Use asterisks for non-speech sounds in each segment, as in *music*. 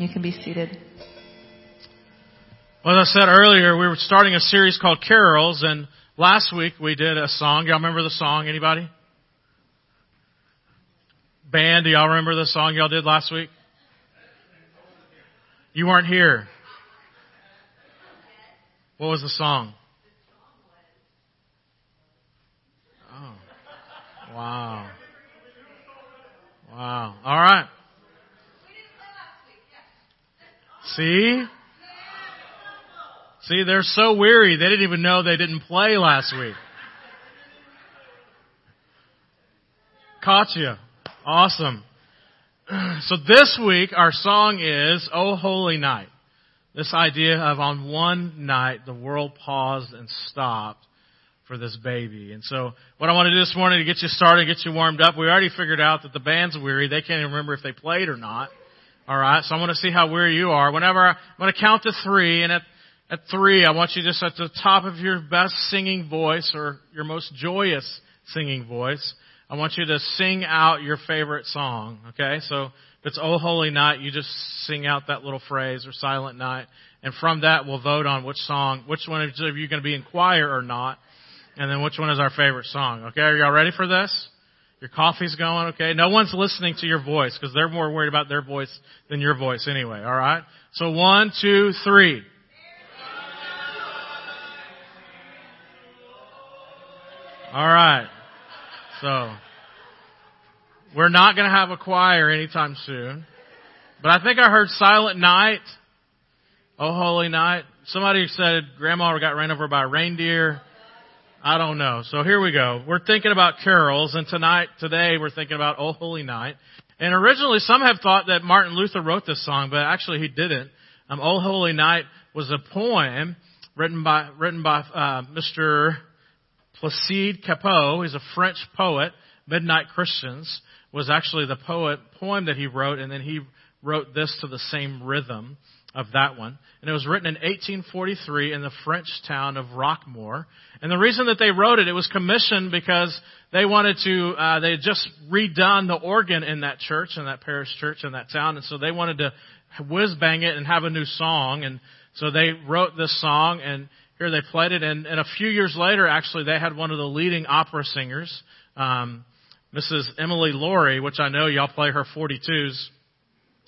You can be seated. Well, as I said earlier, we were starting a series called Carols, and last week we did a song. Y'all remember the song? Anybody? Band, do y'all remember the song y'all did last week? You weren't here. What was the song? Oh. Wow. Wow. All right. See? See, they're so weary, they didn't even know they didn't play last week. Caught you. Awesome. *clears throat* So this week, our song is, Oh Holy Night. This idea of on one night, the world paused and stopped for this baby. And so what I want to do this morning to get you started, get you warmed up, we already figured out that the band's weary. They can't even remember if they played or not. Alright, so I want to see how weary you are. Whenever I, I'm going to count to three, and at, at three, I want you just at the top of your best singing voice, or your most joyous singing voice, I want you to sing out your favorite song, okay? So if it's Oh Holy Night, you just sing out that little phrase, or Silent Night, and from that we'll vote on which song, which one of you are going to be in choir or not, and then which one is our favorite song, okay? Are y'all ready for this? Your coffee's going, okay? No one's listening to your voice because they're more worried about their voice than your voice anyway, alright? So one, two, three. Alright. So, we're not gonna have a choir anytime soon. But I think I heard Silent Night. Oh Holy Night. Somebody said Grandma got ran over by a reindeer. I don't know. So here we go. We're thinking about carols, and tonight, today, we're thinking about Oh Holy Night. And originally, some have thought that Martin Luther wrote this song, but actually he didn't. Um, oh Holy Night was a poem written by written by uh, Mr. Placide Cappeau. He's a French poet. Midnight Christians was actually the poet poem that he wrote, and then he wrote this to the same rhythm of that one. And it was written in 1843 in the French town of Roquemaure. And the reason that they wrote it, it was commissioned because they wanted to, uh, they had just redone the organ in that church, in that parish church in that town. And so they wanted to whiz bang it and have a new song. And so they wrote this song and here they played it. And, and a few years later, actually, they had one of the leading opera singers, um, Mrs. Emily Laurey, which I know y'all play her 42s.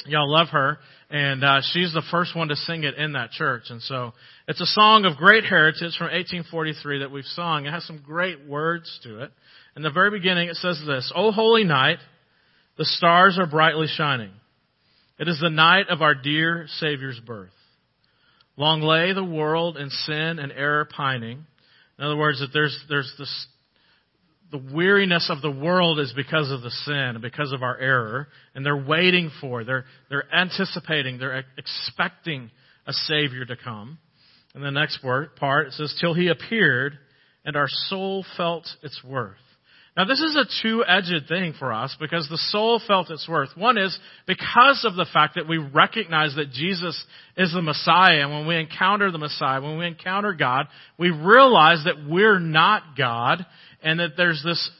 Y'all love her and uh, she's the first one to sing it in that church. And so it's a song of great heritage from 1843 that we've sung. It has some great words to it. In the very beginning, it says this: "O holy night, the stars are brightly shining. It is the night of our dear Savior's birth. Long lay the world in sin and error pining." In other words, that there's there's this the weariness of the world is because of the sin, because of our error, and they're waiting for, they're, they're anticipating, they're expecting a Savior to come. And the next part, it says, till He appeared, and our soul felt its worth. Now this is a two-edged thing for us because the soul felt its worth. One is because of the fact that we recognize that Jesus is the Messiah and when we encounter the Messiah, when we encounter God, we realize that we're not God and that there's this,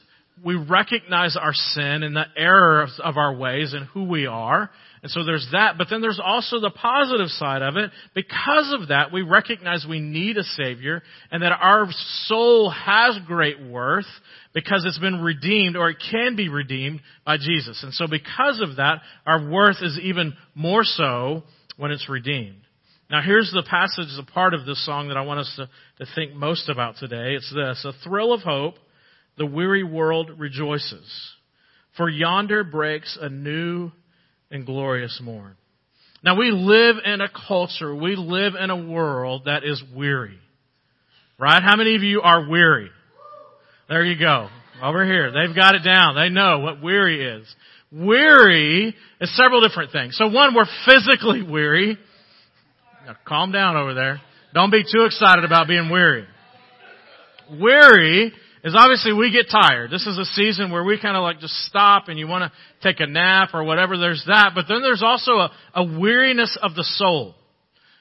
we recognize our sin and the errors of our ways and who we are. And so there's that, but then there's also the positive side of it. Because of that, we recognize we need a Savior and that our soul has great worth because it's been redeemed or it can be redeemed by Jesus. And so because of that, our worth is even more so when it's redeemed. Now here's the passage, the part of this song that I want us to, to think most about today. It's this, a thrill of hope the weary world rejoices. For yonder breaks a new and glorious morn. Now we live in a culture, we live in a world that is weary. Right? How many of you are weary? There you go. Over here. They've got it down. They know what weary is. Weary is several different things. So one, we're physically weary. Now calm down over there. Don't be too excited about being weary. Weary is obviously we get tired. This is a season where we kind of like just stop and you want to take a nap or whatever. There's that. But then there's also a, a weariness of the soul.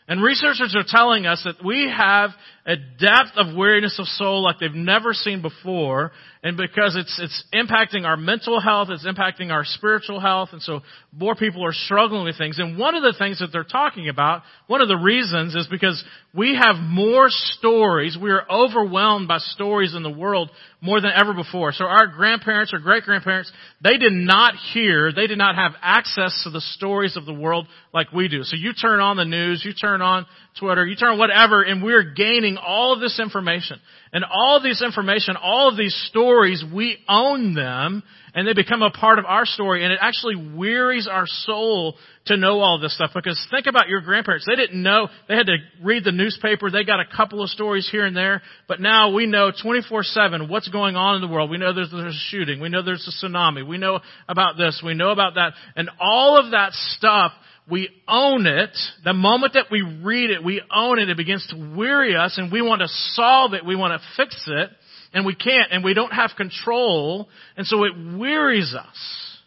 And researchers are telling us that we have a depth of weariness of soul like they've never seen before. And because it's, it's impacting our mental health, it's impacting our spiritual health. And so more people are struggling with things. And one of the things that they're talking about, one of the reasons is because we have more stories. We are overwhelmed by stories in the world more than ever before. So our grandparents or great grandparents, they did not hear, they did not have access to the stories of the world like we do. So you turn on the news, you turn on Twitter, you turn whatever, and we're gaining all of this information. And all of this information, all of these stories, we own them, and they become a part of our story, and it actually wearies our soul to know all this stuff. Because think about your grandparents. They didn't know, they had to read the newspaper, they got a couple of stories here and there, but now we know 24-7 what's going on in the world. We know there's, there's a shooting, we know there's a tsunami, we know about this, we know about that, and all of that stuff we own it. The moment that we read it, we own it. It begins to weary us and we want to solve it. We want to fix it and we can't and we don't have control. And so it wearies us.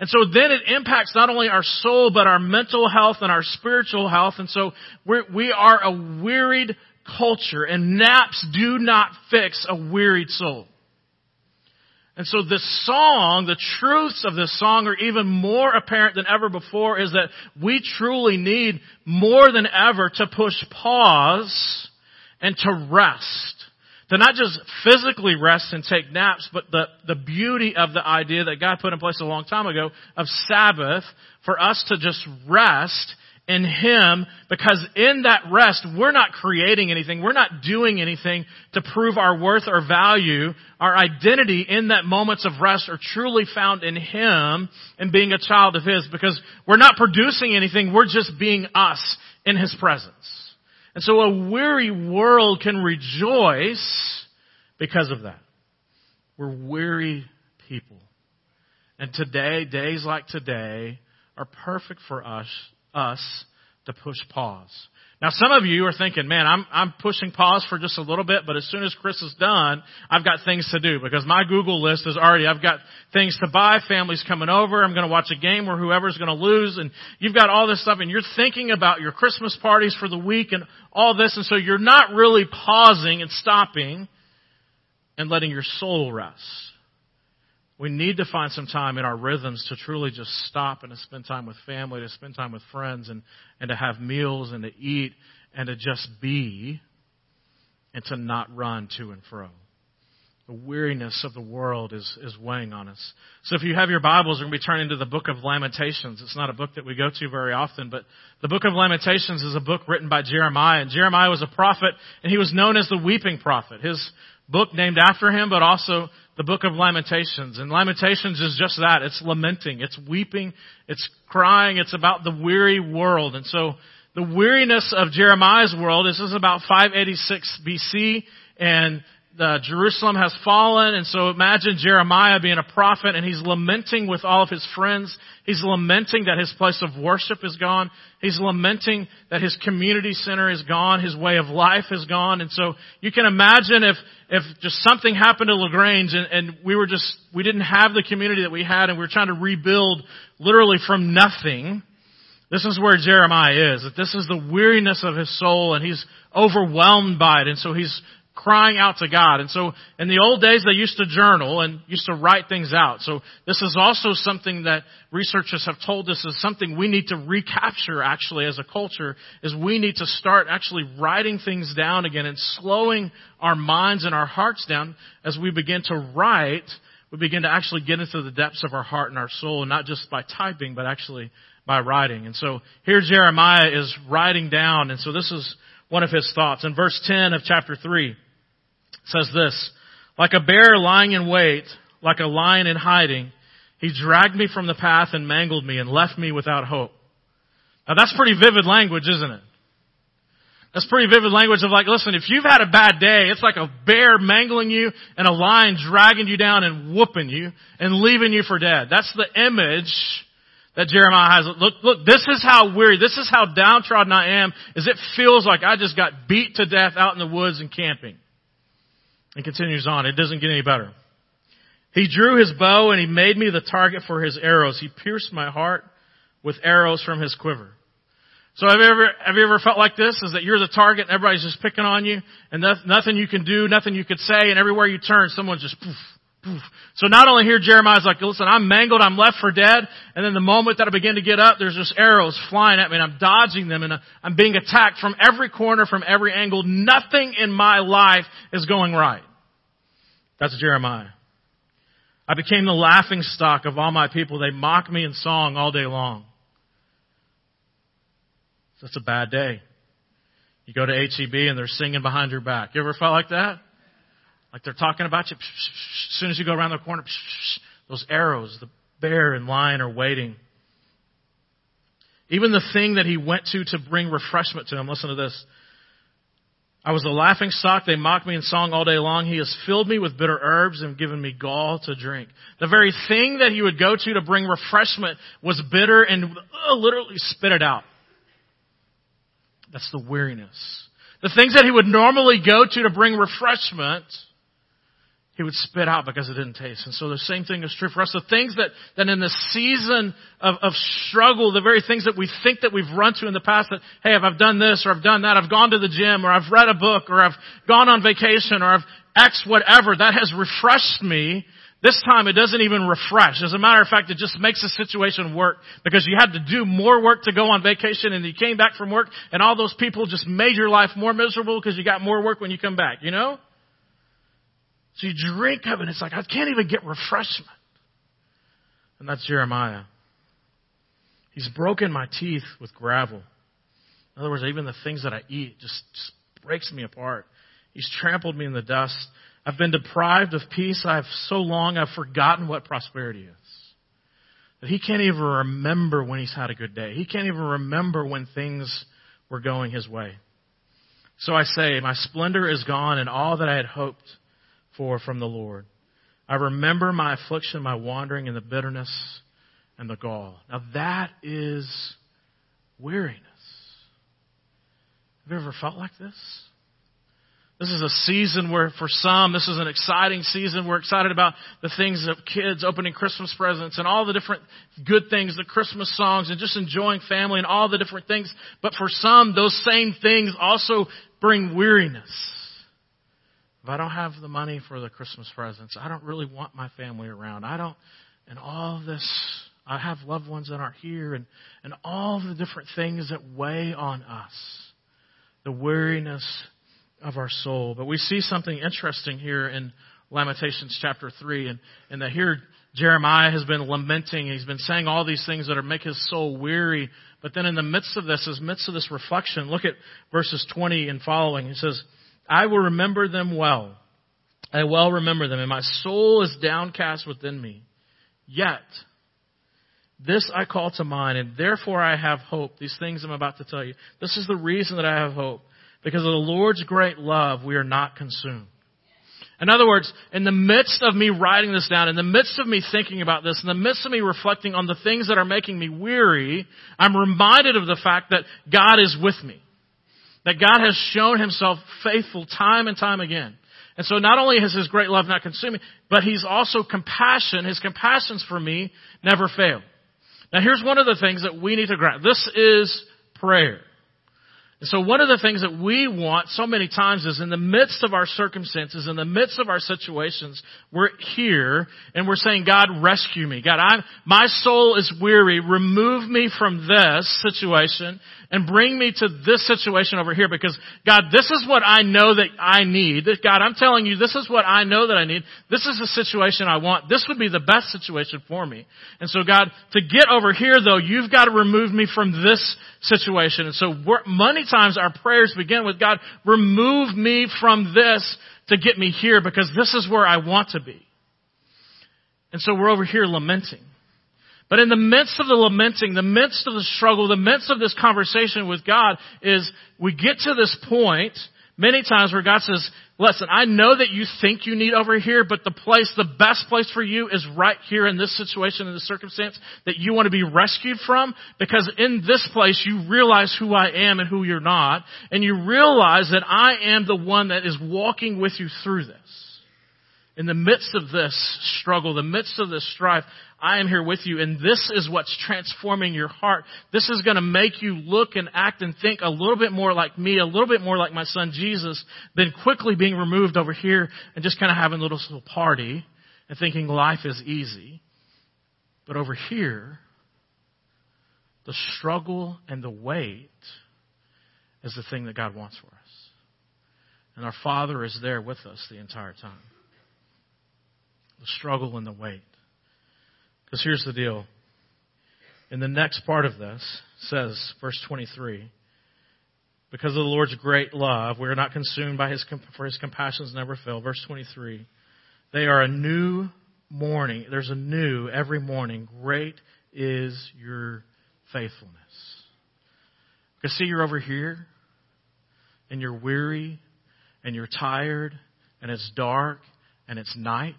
And so then it impacts not only our soul, but our mental health and our spiritual health. And so we're, we are a wearied culture and naps do not fix a wearied soul. And so this song, the truths of this song are even more apparent than ever before is that we truly need more than ever to push pause and to rest. To not just physically rest and take naps, but the, the beauty of the idea that God put in place a long time ago of Sabbath for us to just rest in Him because in that rest, we're not creating anything. We're not doing anything to prove our worth or value. Our identity in that moments of rest are truly found in Him and being a child of His because we're not producing anything. We're just being us in His presence. And so a weary world can rejoice because of that. We're weary people. And today, days like today, are perfect for us us to push pause. Now some of you are thinking, man, I'm, I'm pushing pause for just a little bit, but as soon as Chris is done, I've got things to do because my Google list is already, I've got things to buy, families coming over, I'm gonna watch a game where whoever's gonna lose, and you've got all this stuff and you're thinking about your Christmas parties for the week and all this, and so you're not really pausing and stopping and letting your soul rest. We need to find some time in our rhythms to truly just stop and to spend time with family, to spend time with friends, and, and to have meals and to eat and to just be and to not run to and fro. The weariness of the world is, is weighing on us. So if you have your Bibles, we're going to be turning to the book of Lamentations. It's not a book that we go to very often, but the book of Lamentations is a book written by Jeremiah. And Jeremiah was a prophet, and he was known as the weeping prophet. His book named after him, but also the book of Lamentations. And Lamentations is just that. It's lamenting. It's weeping. It's crying. It's about the weary world. And so the weariness of Jeremiah's world, this is about 586 BC and uh, Jerusalem has fallen, and so imagine Jeremiah being a prophet, and he's lamenting with all of his friends. He's lamenting that his place of worship is gone. He's lamenting that his community center is gone. His way of life is gone. And so you can imagine if if just something happened to La Grange, and, and we were just we didn't have the community that we had, and we were trying to rebuild literally from nothing. This is where Jeremiah is. That this is the weariness of his soul, and he's overwhelmed by it, and so he's crying out to God. And so in the old days they used to journal and used to write things out. So this is also something that researchers have told us is something we need to recapture actually as a culture is we need to start actually writing things down again and slowing our minds and our hearts down as we begin to write. We begin to actually get into the depths of our heart and our soul, not just by typing, but actually by writing. And so here Jeremiah is writing down, and so this is one of his thoughts. In verse 10 of chapter 3, says this, like a bear lying in wait, like a lion in hiding, he dragged me from the path and mangled me and left me without hope. Now that's pretty vivid language, isn't it? That's pretty vivid language of like, listen, if you've had a bad day, it's like a bear mangling you and a lion dragging you down and whooping you and leaving you for dead. That's the image that Jeremiah has. Look, look, this is how weary, this is how downtrodden I am, is it feels like I just got beat to death out in the woods and camping. And continues on. It doesn't get any better. He drew his bow and he made me the target for his arrows. He pierced my heart with arrows from his quiver. So have you ever, have you ever felt like this? Is that you're the target and everybody's just picking on you and nothing you can do, nothing you could say and everywhere you turn someone's just poof, poof. So not only here Jeremiah's like, listen, I'm mangled, I'm left for dead and then the moment that I begin to get up, there's just arrows flying at me and I'm dodging them and uh, I'm being attacked from every corner, from every angle. Nothing in my life is going right. That's Jeremiah. I became the laughing stock of all my people. They mock me in song all day long. That's a bad day. You go to HEB and they're singing behind your back. You ever felt like that? Like they're talking about you. As soon as you go around the corner, those arrows, the bear and lion are waiting. Even the thing that he went to to bring refreshment to him, listen to this. I was a laughing stock. They mocked me in song all day long. He has filled me with bitter herbs and given me gall to drink. The very thing that he would go to to bring refreshment was bitter and uh, literally spit it out. That's the weariness. The things that he would normally go to to bring refreshment, he would spit out because it didn't taste. And so the same thing is true for us. The things that, that in the season of, of struggle, the very things that we think that we've run to in the past that, hey, if I've done this or I've done that, I've gone to the gym or I've read a book or I've gone on vacation or I've X whatever, that has refreshed me this time it doesn't even refresh. As a matter of fact, it just makes the situation work because you had to do more work to go on vacation and you came back from work and all those people just made your life more miserable because you got more work when you come back, you know? So you drink of it and it's like, I can't even get refreshment. And that's Jeremiah. He's broken my teeth with gravel. In other words, even the things that I eat just, just breaks me apart. He's trampled me in the dust. I've been deprived of peace. I've so long I've forgotten what prosperity is. That he can't even remember when he's had a good day. He can't even remember when things were going his way. So I say, my splendor is gone and all that I had hoped for from the Lord. I remember my affliction, my wandering, and the bitterness and the gall. Now that is weariness. Have you ever felt like this? This is a season where for some, this is an exciting season. We're excited about the things of kids opening Christmas presents and all the different good things, the Christmas songs and just enjoying family and all the different things. But for some, those same things also bring weariness. If I don't have the money for the Christmas presents, I don't really want my family around. I don't, and all this, I have loved ones that aren't here and, and all the different things that weigh on us. The weariness of our soul. But we see something interesting here in Lamentations chapter 3, and, and that here Jeremiah has been lamenting, he's been saying all these things that are make his soul weary. But then in the midst of this, in the midst of this reflection, look at verses 20 and following. He says, I will remember them well. I well remember them, and my soul is downcast within me. Yet, this I call to mind, and therefore I have hope. These things I'm about to tell you. This is the reason that I have hope. Because of the Lord's great love, we are not consumed. In other words, in the midst of me writing this down, in the midst of me thinking about this, in the midst of me reflecting on the things that are making me weary, I'm reminded of the fact that God is with me. That God has shown himself faithful time and time again. And so not only has his great love not consumed me, but he's also compassion, his compassions for me never fail. Now here's one of the things that we need to grasp. This is prayer. And so one of the things that we want so many times is in the midst of our circumstances, in the midst of our situations, we're here and we're saying, God, rescue me. God, I'm, my soul is weary. Remove me from this situation and bring me to this situation over here because God, this is what I know that I need. God, I'm telling you, this is what I know that I need. This is the situation I want. This would be the best situation for me. And so God, to get over here though, you've got to remove me from this situation. And so many times our prayers begin with God, remove me from this to get me here because this is where I want to be. And so we're over here lamenting. But in the midst of the lamenting, the midst of the struggle, the midst of this conversation with God is we get to this point many times where God says, listen, I know that you think you need over here, but the place, the best place for you is right here in this situation, in this circumstance that you want to be rescued from, because in this place you realize who I am and who you're not, and you realize that I am the one that is walking with you through this. In the midst of this struggle, the midst of this strife, I am here with you. And this is what's transforming your heart. This is going to make you look and act and think a little bit more like me, a little bit more like my son Jesus, than quickly being removed over here and just kind of having a little, little party and thinking life is easy. But over here, the struggle and the weight is the thing that God wants for us. And our Father is there with us the entire time. The struggle and the weight. Because here's the deal. In the next part of this says, verse 23, because of the Lord's great love, we are not consumed by his, for his compassions never fail. Verse 23, they are a new morning. There's a new every morning. Great is your faithfulness. Because see, you're over here and you're weary and you're tired and it's dark and it's night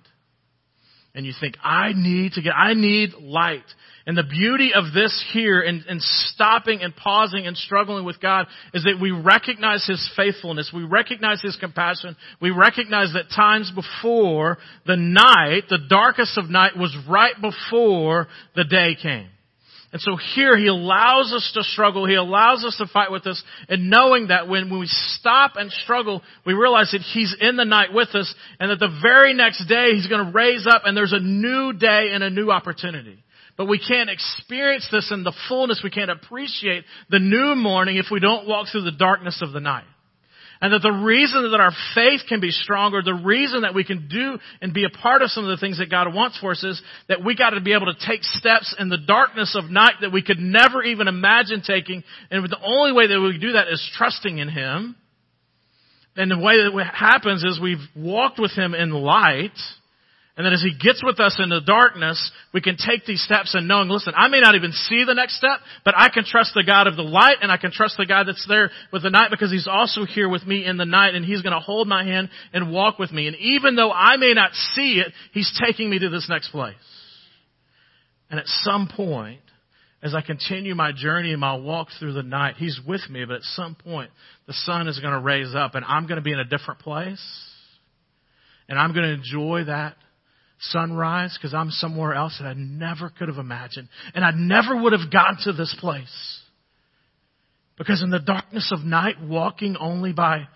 and you think, I need to get, I need light. And the beauty of this here and, and stopping and pausing and struggling with God is that we recognize His faithfulness. We recognize His compassion. We recognize that times before the night, the darkest of night was right before the day came. And so here he allows us to struggle. He allows us to fight with us. And knowing that when, when we stop and struggle, we realize that he's in the night with us and that the very next day he's going to raise up and there's a new day and a new opportunity. But we can't experience this in the fullness. We can't appreciate the new morning if we don't walk through the darkness of the night. And that the reason that our faith can be stronger, the reason that we can do and be a part of some of the things that God wants for us is that we got to be able to take steps in the darkness of night that we could never even imagine taking. And the only way that we do that is trusting in Him. And the way that it happens is we've walked with Him in light and then as He gets with us in the darkness, we can take these steps and knowing, listen, I may not even see the next step, but I can trust the God of the light and I can trust the God that's there with the night because He's also here with me in the night and He's going to hold my hand and walk with me. And even though I may not see it, He's taking me to this next place. And at some point, as I continue my journey and my walk through the night, He's with me, but at some point, the sun is going to raise up and I'm going to be in a different place. And I'm going to enjoy that sunrise because I'm somewhere else that I never could have imagined. And I never would have gotten to this place. Because in the darkness of night, walking only by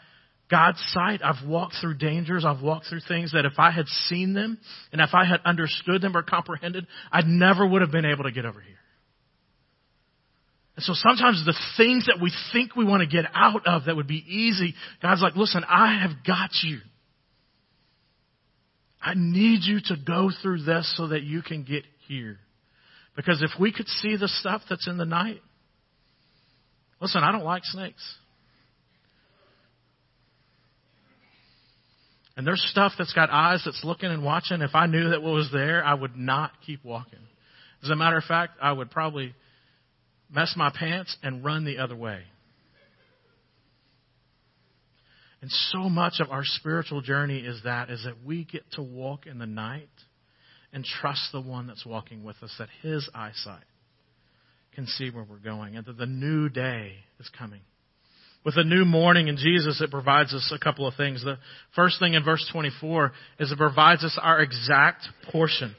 God's sight, I've walked through dangers, I've walked through things that if I had seen them and if I had understood them or comprehended, I never would have been able to get over here. And so sometimes the things that we think we want to get out of that would be easy, God's like, listen, I have got you. I need you to go through this so that you can get here. Because if we could see the stuff that's in the night, listen, I don't like snakes. And there's stuff that's got eyes that's looking and watching. If I knew that what was there, I would not keep walking. As a matter of fact, I would probably mess my pants and run the other way. And so much of our spiritual journey is that, is that we get to walk in the night and trust the one that's walking with us, that his eyesight can see where we're going, and that the new day is coming. With a new morning in Jesus, it provides us a couple of things. The first thing in verse 24 is it provides us our exact portion. It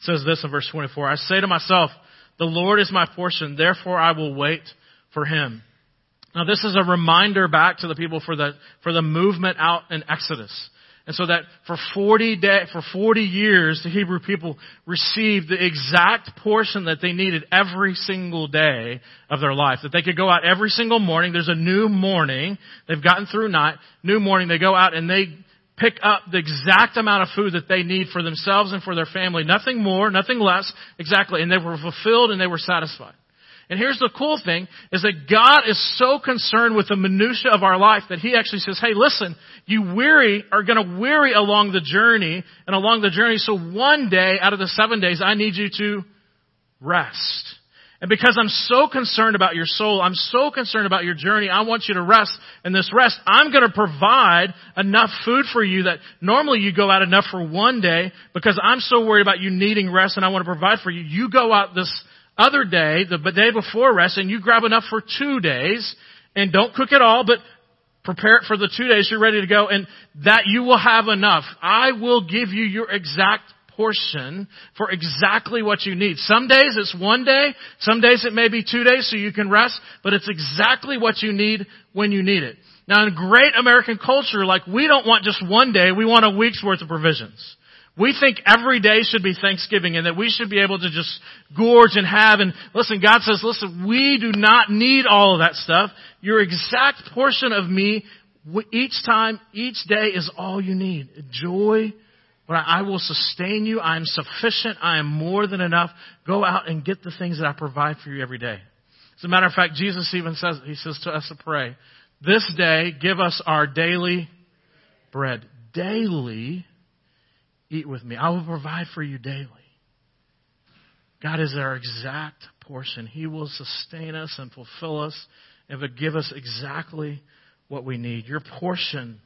says this in verse 24, I say to myself, the Lord is my portion, therefore I will wait for him. Now this is a reminder back to the people for the, for the movement out in Exodus. And so that for 40 day, for 40 years, the Hebrew people received the exact portion that they needed every single day of their life. That they could go out every single morning. There's a new morning. They've gotten through night. New morning. They go out and they pick up the exact amount of food that they need for themselves and for their family. Nothing more, nothing less. Exactly. And they were fulfilled and they were satisfied. And here's the cool thing, is that God is so concerned with the minutia of our life that He actually says, hey listen, you weary, are gonna weary along the journey, and along the journey, so one day out of the seven days, I need you to rest. And because I'm so concerned about your soul, I'm so concerned about your journey, I want you to rest. And this rest, I'm gonna provide enough food for you that normally you go out enough for one day, because I'm so worried about you needing rest and I want to provide for you. You go out this other day, the day before rest, and you grab enough for two days, and don't cook it all, but prepare it for the two days you're ready to go, and that you will have enough. I will give you your exact portion for exactly what you need. Some days it's one day, some days it may be two days so you can rest, but it's exactly what you need when you need it. Now in great American culture, like we don't want just one day, we want a week's worth of provisions. We think every day should be Thanksgiving and that we should be able to just gorge and have and listen, God says, listen, we do not need all of that stuff. Your exact portion of me each time, each day is all you need. Joy, but I will sustain you. I am sufficient. I am more than enough. Go out and get the things that I provide for you every day. As a matter of fact, Jesus even says, He says to us to pray, this day give us our daily bread. Daily Eat with me. I will provide for you daily. God is our exact portion. He will sustain us and fulfill us and will give us exactly what we need. Your portion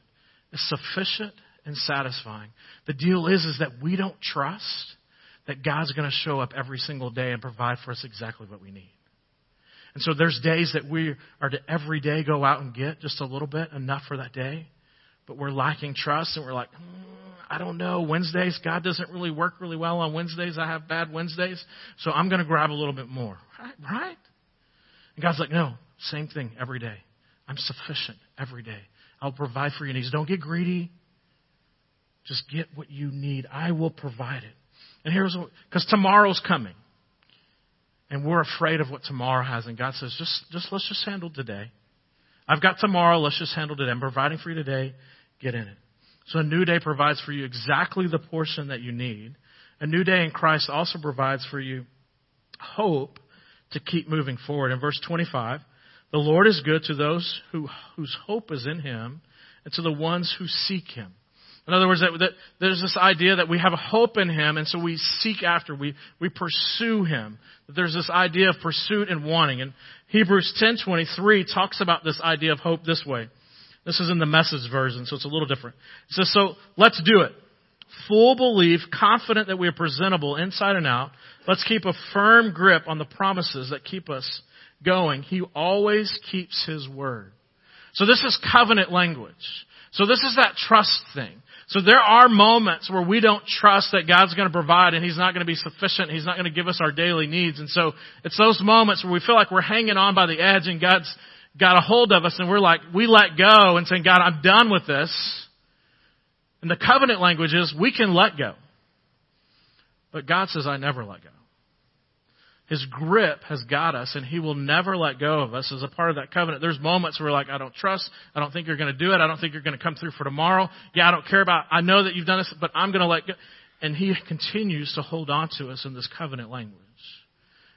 is sufficient and satisfying. The deal is, is that we don't trust that God's going to show up every single day and provide for us exactly what we need. And so there's days that we are to every day go out and get just a little bit, enough for that day, but we're lacking trust and we're like, hmm, I don't know, Wednesdays, God doesn't really work really well on Wednesdays. I have bad Wednesdays, so I'm going to grab a little bit more. Right? right? And God's like, no, same thing every day. I'm sufficient every day. I'll provide for your needs. Don't get greedy. Just get what you need. I will provide it. And here's what, because tomorrow's coming. And we're afraid of what tomorrow has. And God says, just, just let's just handle today. I've got tomorrow. Let's just handle today. I'm providing for you today. Get in it. So a new day provides for you exactly the portion that you need. A new day in Christ also provides for you hope to keep moving forward. In verse 25, the Lord is good to those who, whose hope is in Him and to the ones who seek Him. In other words, that, that there's this idea that we have a hope in Him, and so we seek after, we, we pursue Him. That there's this idea of pursuit and wanting. And Hebrews 10:23 talks about this idea of hope this way. This is in the message version, so it's a little different. It says, so let's do it. Full belief, confident that we are presentable inside and out. Let's keep a firm grip on the promises that keep us going. He always keeps His word. So this is covenant language. So this is that trust thing. So there are moments where we don't trust that God's going to provide and He's not going to be sufficient. He's not going to give us our daily needs. And so it's those moments where we feel like we're hanging on by the edge and God's got a hold of us and we're like, we let go and saying, God, I'm done with this. And the covenant language is we can let go. But God says, I never let go. His grip has got us and he will never let go of us as a part of that covenant. There's moments where we're like, I don't trust. I don't think you're going to do it. I don't think you're going to come through for tomorrow. Yeah, I don't care about, I know that you've done this, but I'm going to let go. And he continues to hold on to us in this covenant language.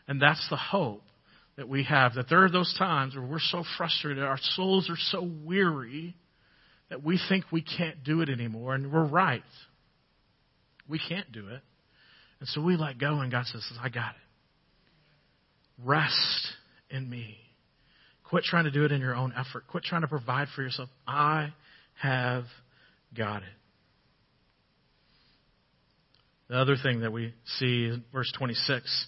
And that's the hope that we have, that there are those times where we're so frustrated, our souls are so weary that we think we can't do it anymore, and we're right. We can't do it. And so we let go, and God says, I got it. Rest in me. Quit trying to do it in your own effort. Quit trying to provide for yourself. I have got it. The other thing that we see in verse 26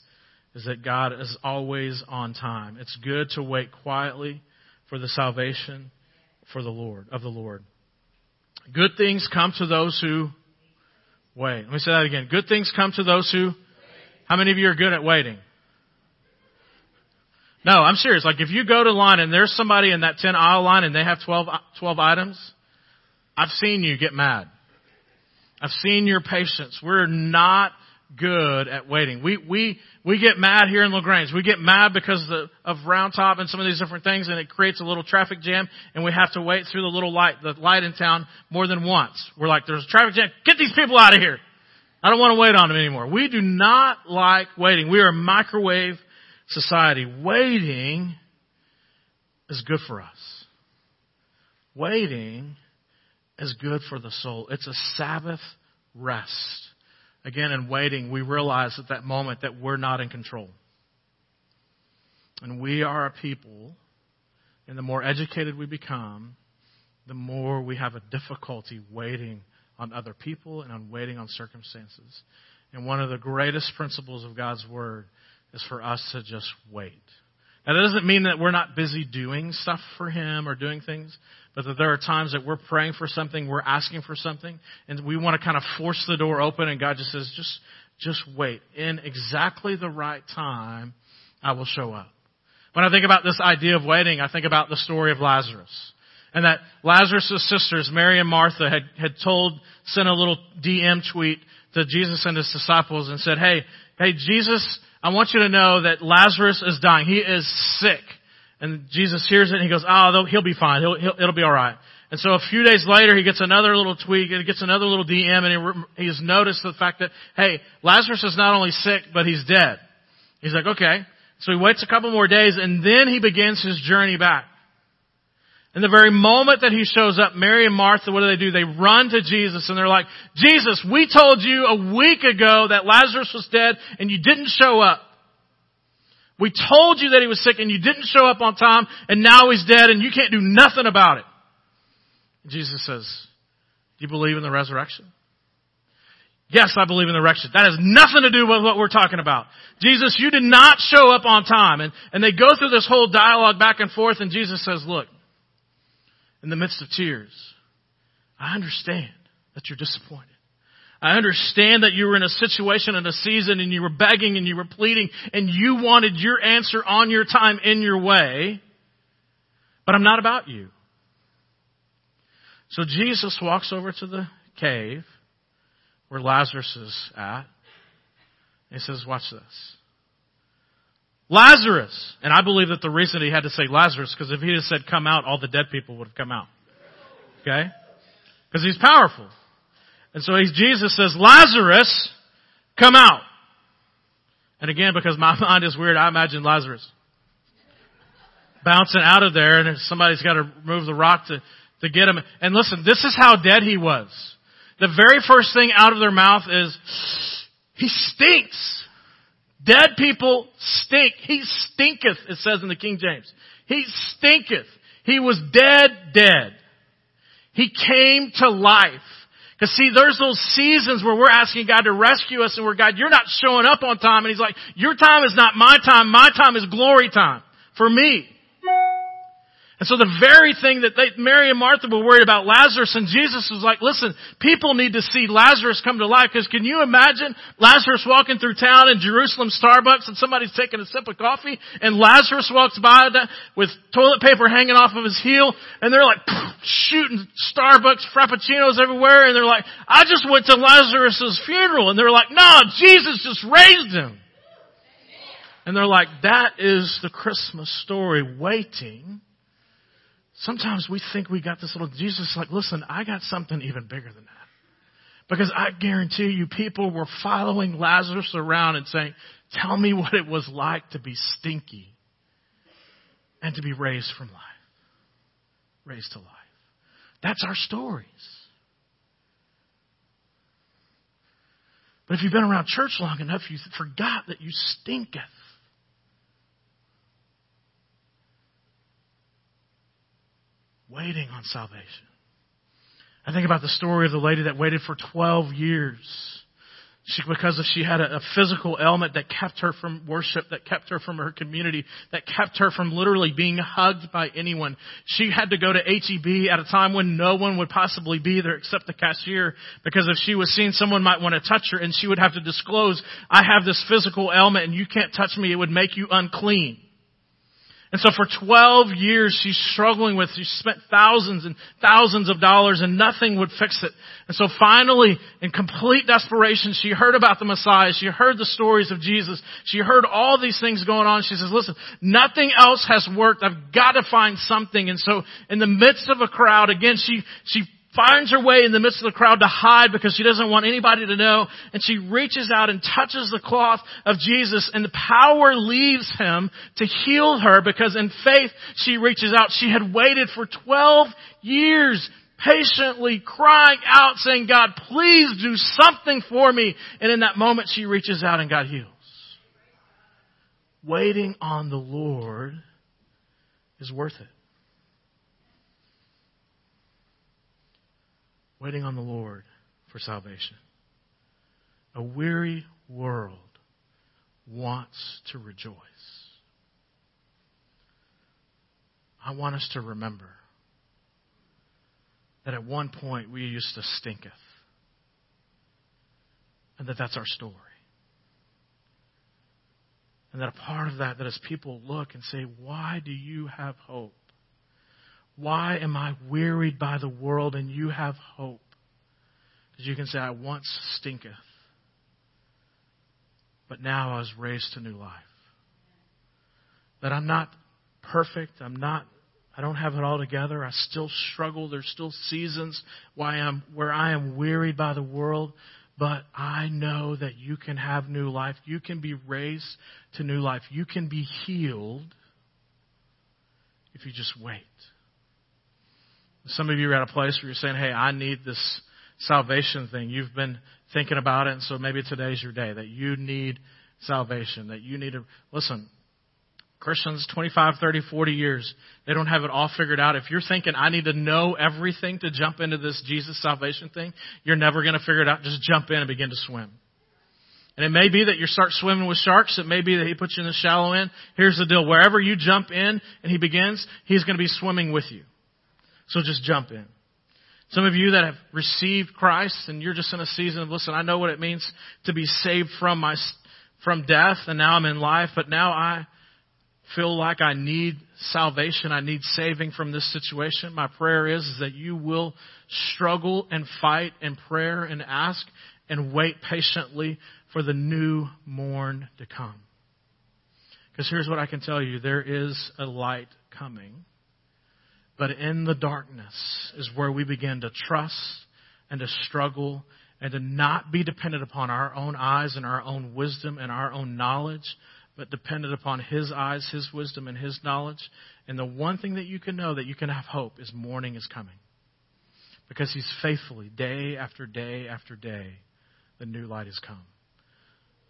is that God is always on time. It's good to wait quietly for the salvation for the Lord of the Lord. Good things come to those who wait. Let me say that again. Good things come to those who How many of you are good at waiting? No, I'm serious. Like if you go to line and there's somebody in that 10 aisle line and they have 12, 12 items, I've seen you get mad. I've seen your patience. We're not good at waiting. We, we, we get mad here in La Grange. We get mad because of, the, of Round Top and some of these different things and it creates a little traffic jam and we have to wait through the little light, the light in town more than once. We're like, there's a traffic jam. Get these people out of here. I don't want to wait on them anymore. We do not like waiting. We are a microwave society. Waiting is good for us. Waiting is good for the soul. It's a Sabbath rest again in waiting, we realize at that moment that we're not in control. And we are a people, and the more educated we become, the more we have a difficulty waiting on other people and on waiting on circumstances. And one of the greatest principles of God's Word is for us to just wait. Now, that doesn't mean that we're not busy doing stuff for Him or doing things, but that there are times that we're praying for something, we're asking for something, and we want to kind of force the door open, and God just says, just, just wait. In exactly the right time, I will show up. When I think about this idea of waiting, I think about the story of Lazarus. And that Lazarus' sisters, Mary and Martha, had, had told, sent a little DM tweet to Jesus and his disciples and said, hey, hey, Jesus, I want you to know that Lazarus is dying. He is sick. And Jesus hears it and he goes, oh, he'll be fine. He'll, he'll, it'll be alright. And so a few days later, he gets another little tweet, he gets another little DM, and he, he's noticed the fact that, hey, Lazarus is not only sick, but he's dead. He's like, okay. So he waits a couple more days, and then he begins his journey back. And the very moment that he shows up, Mary and Martha, what do they do? They run to Jesus and they're like, Jesus, we told you a week ago that Lazarus was dead and you didn't show up. We told you that he was sick and you didn't show up on time and now he's dead and you can't do nothing about it. Jesus says, do you believe in the resurrection? Yes, I believe in the resurrection. That has nothing to do with what we're talking about. Jesus, you did not show up on time. And, and they go through this whole dialogue back and forth and Jesus says, look, in the midst of tears. I understand that you're disappointed. I understand that you were in a situation and a season and you were begging and you were pleading and you wanted your answer on your time in your way. But I'm not about you. So Jesus walks over to the cave where Lazarus is at. And he says, watch this. Lazarus. And I believe that the reason he had to say Lazarus, because if he had said come out, all the dead people would have come out. Okay? Because he's powerful. And so Jesus says, Lazarus, come out. And again, because my *laughs* mind is weird, I imagine Lazarus bouncing out of there and somebody's got to move the rock to, to get him. And listen, this is how dead he was. The very first thing out of their mouth is, he stinks. Dead people stink. He stinketh, it says in the King James. He stinketh. He was dead, dead. He came to life. Cause see, there's those seasons where we're asking God to rescue us and where God, you're not showing up on time and He's like, your time is not my time, my time is glory time. For me. And so the very thing that they, Mary and Martha were worried about Lazarus and Jesus was like, listen, people need to see Lazarus come to life because can you imagine Lazarus walking through town in Jerusalem Starbucks and somebody's taking a sip of coffee and Lazarus walks by with toilet paper hanging off of his heel and they're like shooting Starbucks frappuccinos everywhere and they're like, I just went to Lazarus's funeral and they're like, no, Jesus just raised him. And they're like, that is the Christmas story waiting Sometimes we think we got this little, Jesus like, listen, I got something even bigger than that. Because I guarantee you people were following Lazarus around and saying, tell me what it was like to be stinky and to be raised from life. Raised to life. That's our stories. But if you've been around church long enough, you forgot that you stinketh. Waiting on salvation. I think about the story of the lady that waited for 12 years. She, because of she had a, a, physical ailment that kept her from worship, that kept her from her community, that kept her from literally being hugged by anyone. She had to go to HEB at a time when no one would possibly be there except the cashier, because if she was seen, someone might want to touch her, and she would have to disclose, I have this physical ailment and you can't touch me, it would make you unclean. And so for 12 years she's struggling with, she spent thousands and thousands of dollars and nothing would fix it. And so finally, in complete desperation, she heard about the Messiah. She heard the stories of Jesus. She heard all these things going on. She says, listen, nothing else has worked. I've got to find something. And so in the midst of a crowd, again, she, she finds her way in the midst of the crowd to hide because she doesn't want anybody to know. And she reaches out and touches the cloth of Jesus and the power leaves him to heal her because in faith she reaches out. She had waited for 12 years patiently crying out saying, God, please do something for me. And in that moment she reaches out and God heals. Waiting on the Lord is worth it. Waiting on the Lord for salvation. A weary world wants to rejoice. I want us to remember that at one point we used to stinketh. And that that's our story. And that a part of that, that as people look and say, Why do you have hope? Why am I wearied by the world and you have hope? Because you can say, I once stinketh, but now I was raised to new life. That I'm not perfect. I'm not I don't have it all together. I still struggle. There's still seasons why I'm, where I am wearied by the world. But I know that you can have new life. You can be raised to new life. You can be healed if you just wait. Some of you are at a place where you're saying, hey, I need this salvation thing. You've been thinking about it, and so maybe today's your day that you need salvation, that you need to, listen, Christians 25, 30, 40 years, they don't have it all figured out. If you're thinking, I need to know everything to jump into this Jesus salvation thing, you're never going to figure it out. Just jump in and begin to swim. And it may be that you start swimming with sharks. It may be that he puts you in the shallow end. Here's the deal. Wherever you jump in and he begins, he's going to be swimming with you. So just jump in. Some of you that have received Christ and you're just in a season of, listen, I know what it means to be saved from my, from death and now I'm in life, but now I, feel like I need salvation, I need saving from this situation, my prayer is, is that you will struggle and fight in prayer and ask and wait patiently for the new morn to come. Because here's what I can tell you there is a light coming. But in the darkness is where we begin to trust and to struggle and to not be dependent upon our own eyes and our own wisdom and our own knowledge, but dependent upon His eyes, His wisdom, and His knowledge. And the one thing that you can know that you can have hope is morning is coming. Because He's faithfully, day after day after day, the new light has come.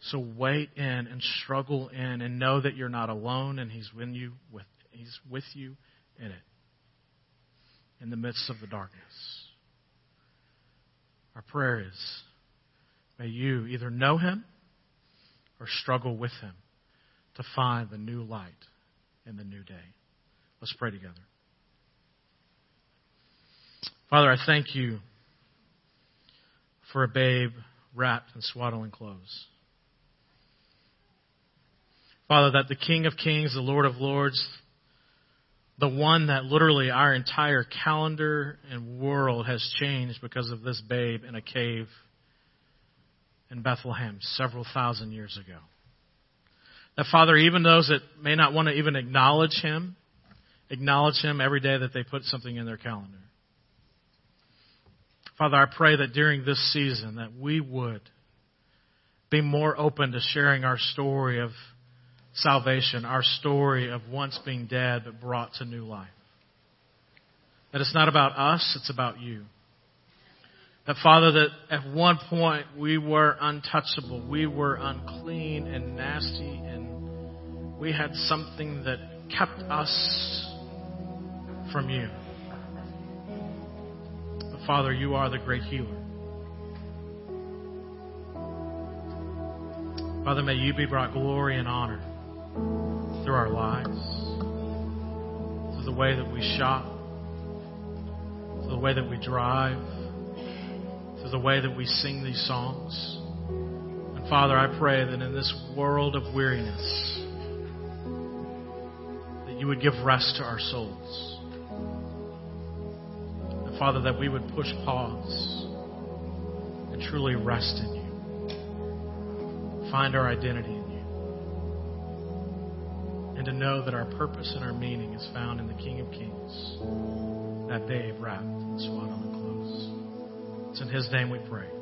So wait in and struggle in and know that you're not alone and He's with you with He's with you in it. In the midst of the darkness. Our prayer is may you either know Him or struggle with Him to find the new light in the new day. Let's pray together. Father, I thank you for a babe wrapped in swaddling clothes. Father, that the King of Kings, the Lord of Lords, the one that literally our entire calendar and world has changed because of this babe in a cave in Bethlehem several thousand years ago. That Father, even those that may not want to even acknowledge Him, acknowledge Him every day that they put something in their calendar. Father, I pray that during this season that we would be more open to sharing our story of salvation, our story of once being dead but brought to new life. That it's not about us, it's about you. That Father, that at one point we were untouchable, we were unclean and nasty, and we had something that kept us from you. But Father, you are the great healer. Father, may you be brought glory and honor through our lives, through the way that we shop, through the way that we drive through the way that we sing these songs. And Father, I pray that in this world of weariness, that you would give rest to our souls. And Father, that we would push pause and truly rest in you. Find our identity. To know that our purpose and our meaning is found in the King of Kings, that babe wrapped in swaddling clothes. It's in His name we pray.